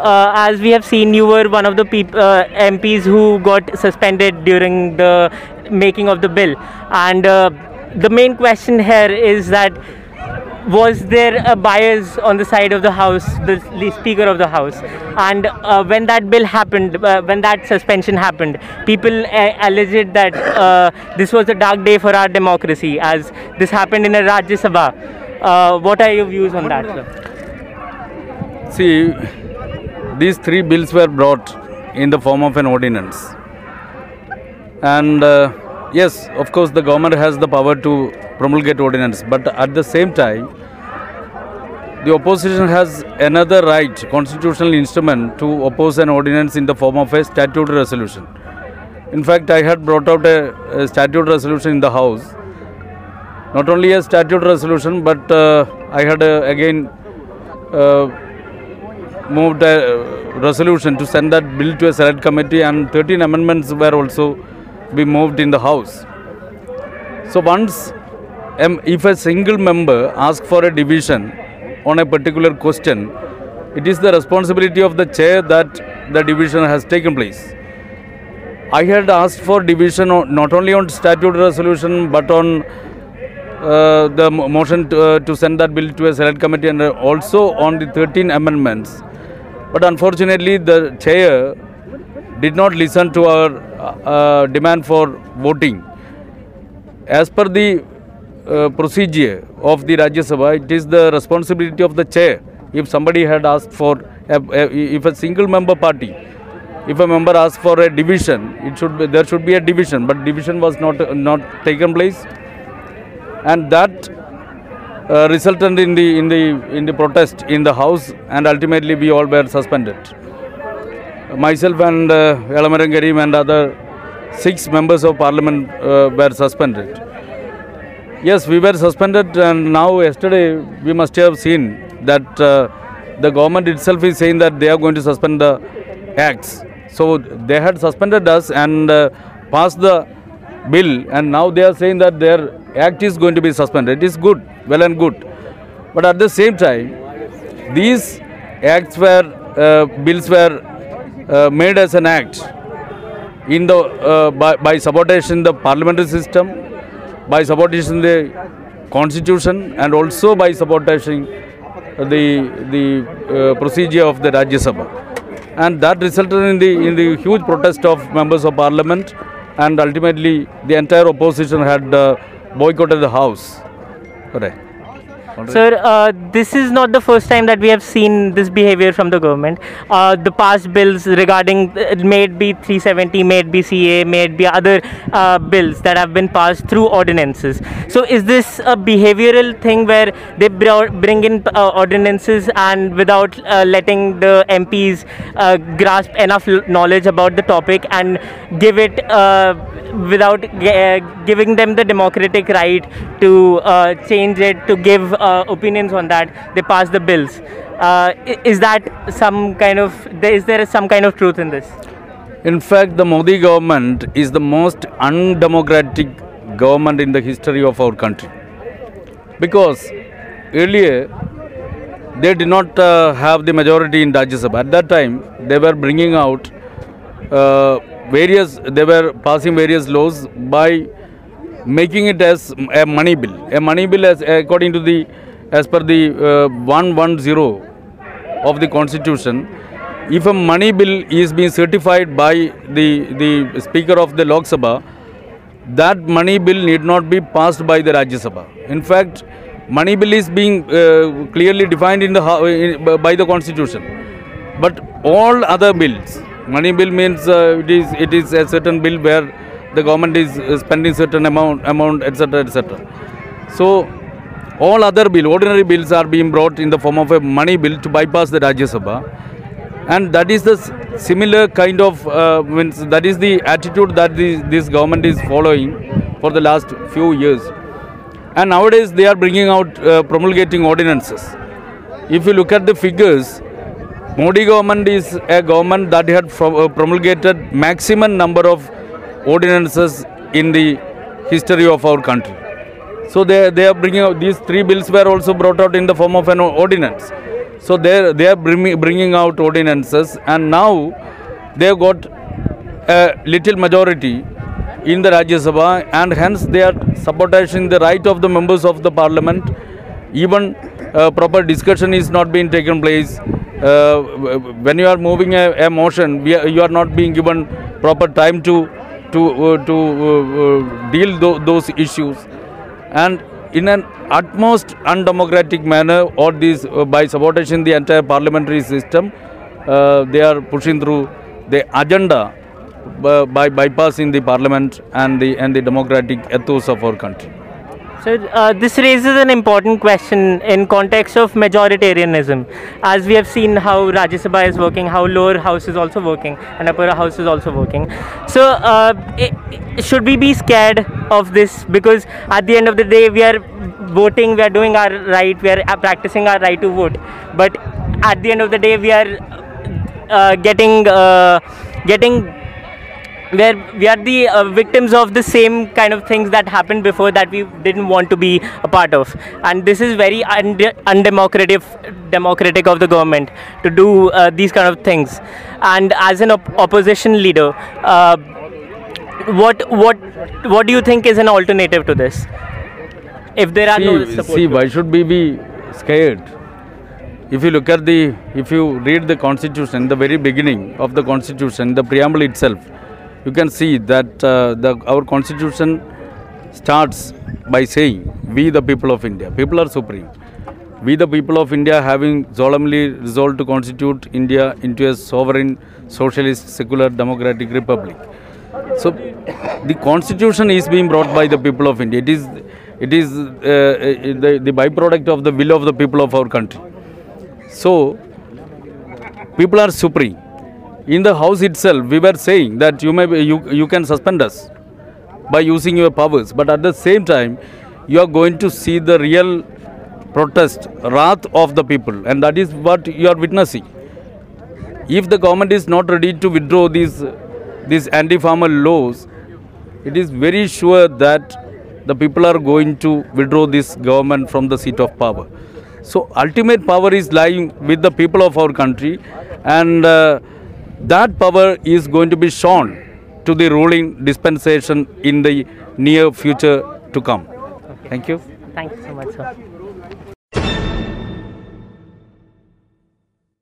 Uh, as we have seen, you were one of the peop- uh, MPs who got suspended during the making of the bill. And uh, the main question here is that was there a bias on the side of the House, the, the Speaker of the House? And uh, when that bill happened, uh, when that suspension happened, people uh, alleged that uh, this was a dark day for our democracy as this happened in a Rajya Sabha. Uh, what are your views on that, sir? See, these three bills were brought in the form of an ordinance. And uh, yes, of course, the government has the power to promulgate ordinance, but at the same time, the opposition has another right, constitutional instrument, to oppose an ordinance in the form of a statute resolution. In fact, I had brought out a, a statutory resolution in the House. Not only a statute resolution, but uh, I had uh, again uh, moved a resolution to send that bill to a select committee and 13 amendments were also be moved in the house. So once um, if a single member asks for a division on a particular question it is the responsibility of the chair that the division has taken place. I had asked for division on, not only on statute resolution but on uh, the motion to, uh, to send that bill to a select committee and uh, also on the 13 amendments but unfortunately, the chair did not listen to our uh, demand for voting. As per the uh, procedure of the Rajya Sabha, it is the responsibility of the chair. If somebody had asked for, a, a, if a single member party, if a member asks for a division, it should be, there should be a division, but division was not not taken place, and that uh, resulted in the in the in the protest in the house and ultimately we all were suspended. Myself and uh, and other six members of parliament uh, were suspended. Yes we were suspended and now yesterday we must have seen that uh, the government itself is saying that they are going to suspend the acts. So they had suspended us and uh, passed the bill. And now they are saying that their act is going to be suspended. It is good well and good. But at the same time these acts were uh, bills were uh, made as an act in the uh, by, by sabotaging the parliamentary system by sabotaging the constitution and also by sabotaging the the uh, procedure of the Rajya Sabha. And that resulted in the in the huge protest of members of parliament and ultimately the entire opposition had uh, boycotted the house. Correct Sir, uh, this is not the first time that we have seen this behavior from the government. Uh, the past bills regarding uh, may it be 370, may it be CA, may it be other uh, bills that have been passed through ordinances. So, is this a behavioral thing where they bring in uh, ordinances and without uh, letting the MPs grasp enough knowledge about the topic and give it without uh, giving them the democratic right to uh, change it, to give uh, opinions on that, they pass the bills. Uh, is that some kind of, is there some kind of truth in this? In fact, the Modi government is the most undemocratic government in the history of our country. Because earlier, they did not uh, have the majority in Rajya Sabha. At that time, they were bringing out uh, various, they were passing various laws by making it as a money bill. A money bill, as according to the, as per the uh, 110 of the constitution, if a money bill is being certified by the, the Speaker of the Lok Sabha, that money bill need not be passed by the Rajya Sabha. In fact, money bill is being uh, clearly defined in the in, by the constitution. But all other bills, money bill means uh, it is it is a certain bill where the government is uh, spending certain amount amount etc etc. So all other bill, ordinary bills are being brought in the form of a money bill to bypass the Rajya Sabha. And that is the similar kind of uh, means that is the attitude that this, this government is following for the last few years. And nowadays they are bringing out uh, promulgating ordinances. If you look at the figures modi government is a government that had uh, promulgated maximum number of ordinances in the history of our country so they, they are bringing out these three bills were also brought out in the form of an ordinance So they they are bringing, out ordinances, and now they have got a little majority in the Rajya Sabha, and hence they are sabotaging the right of the members of the parliament. Even uh, proper discussion is not being taken place. Uh, when you are moving a, a motion, are, you are not being given proper time to to uh, to uh, uh, deal tho- those issues, and in an utmost undemocratic manner, or this uh, by sabotaging the entire parliamentary system, uh, they are pushing through the agenda uh, by bypassing the parliament and the and the democratic ethos of our country. So uh, this raises an important question in context of majoritarianism, as we have seen how Rajya Sabha is working, how lower house is also working, and upper house is also working. So uh, i- i- should we be scared of this? Because at the end of the day, we are voting, we are doing our right, we are uh, practicing our right to vote, but at the end of the day, we are uh, getting uh, getting where we are the uh, victims of the same kind of things that happened before that we didn't want to be a part of. And this is very unde- undemocratic democratic of the government to do uh, these kind of things. And as an op- opposition leader uh, what what what do you think is an alternative to this? If there are no See, support see why should we be scared? If you look at the, if you read the constitution, the very beginning of the constitution, the preamble itself, you can see that uh, the, our constitution starts by saying, we the people of India, people are supreme. We the people of India having solemnly resolved to constitute India into a sovereign, socialist, secular, democratic republic. So, the constitution is being brought by the people of India. It is, it is uh, uh, the, the byproduct of the will of the people of our country. So, people are supreme. In the house itself, we were saying that you may be, you, you can suspend us by using your powers, but at the same time, you are going to see the real protest, wrath of the people, and that is what you are witnessing. If the government is not ready to withdraw these these anti-farmer laws, it is very sure that the people are going to withdraw this government from the seat of power. So ultimate power is lying with the people of our country, and uh, that power is going to be shown to the ruling dispensation in the near future to come. Thank you. thank you so much sir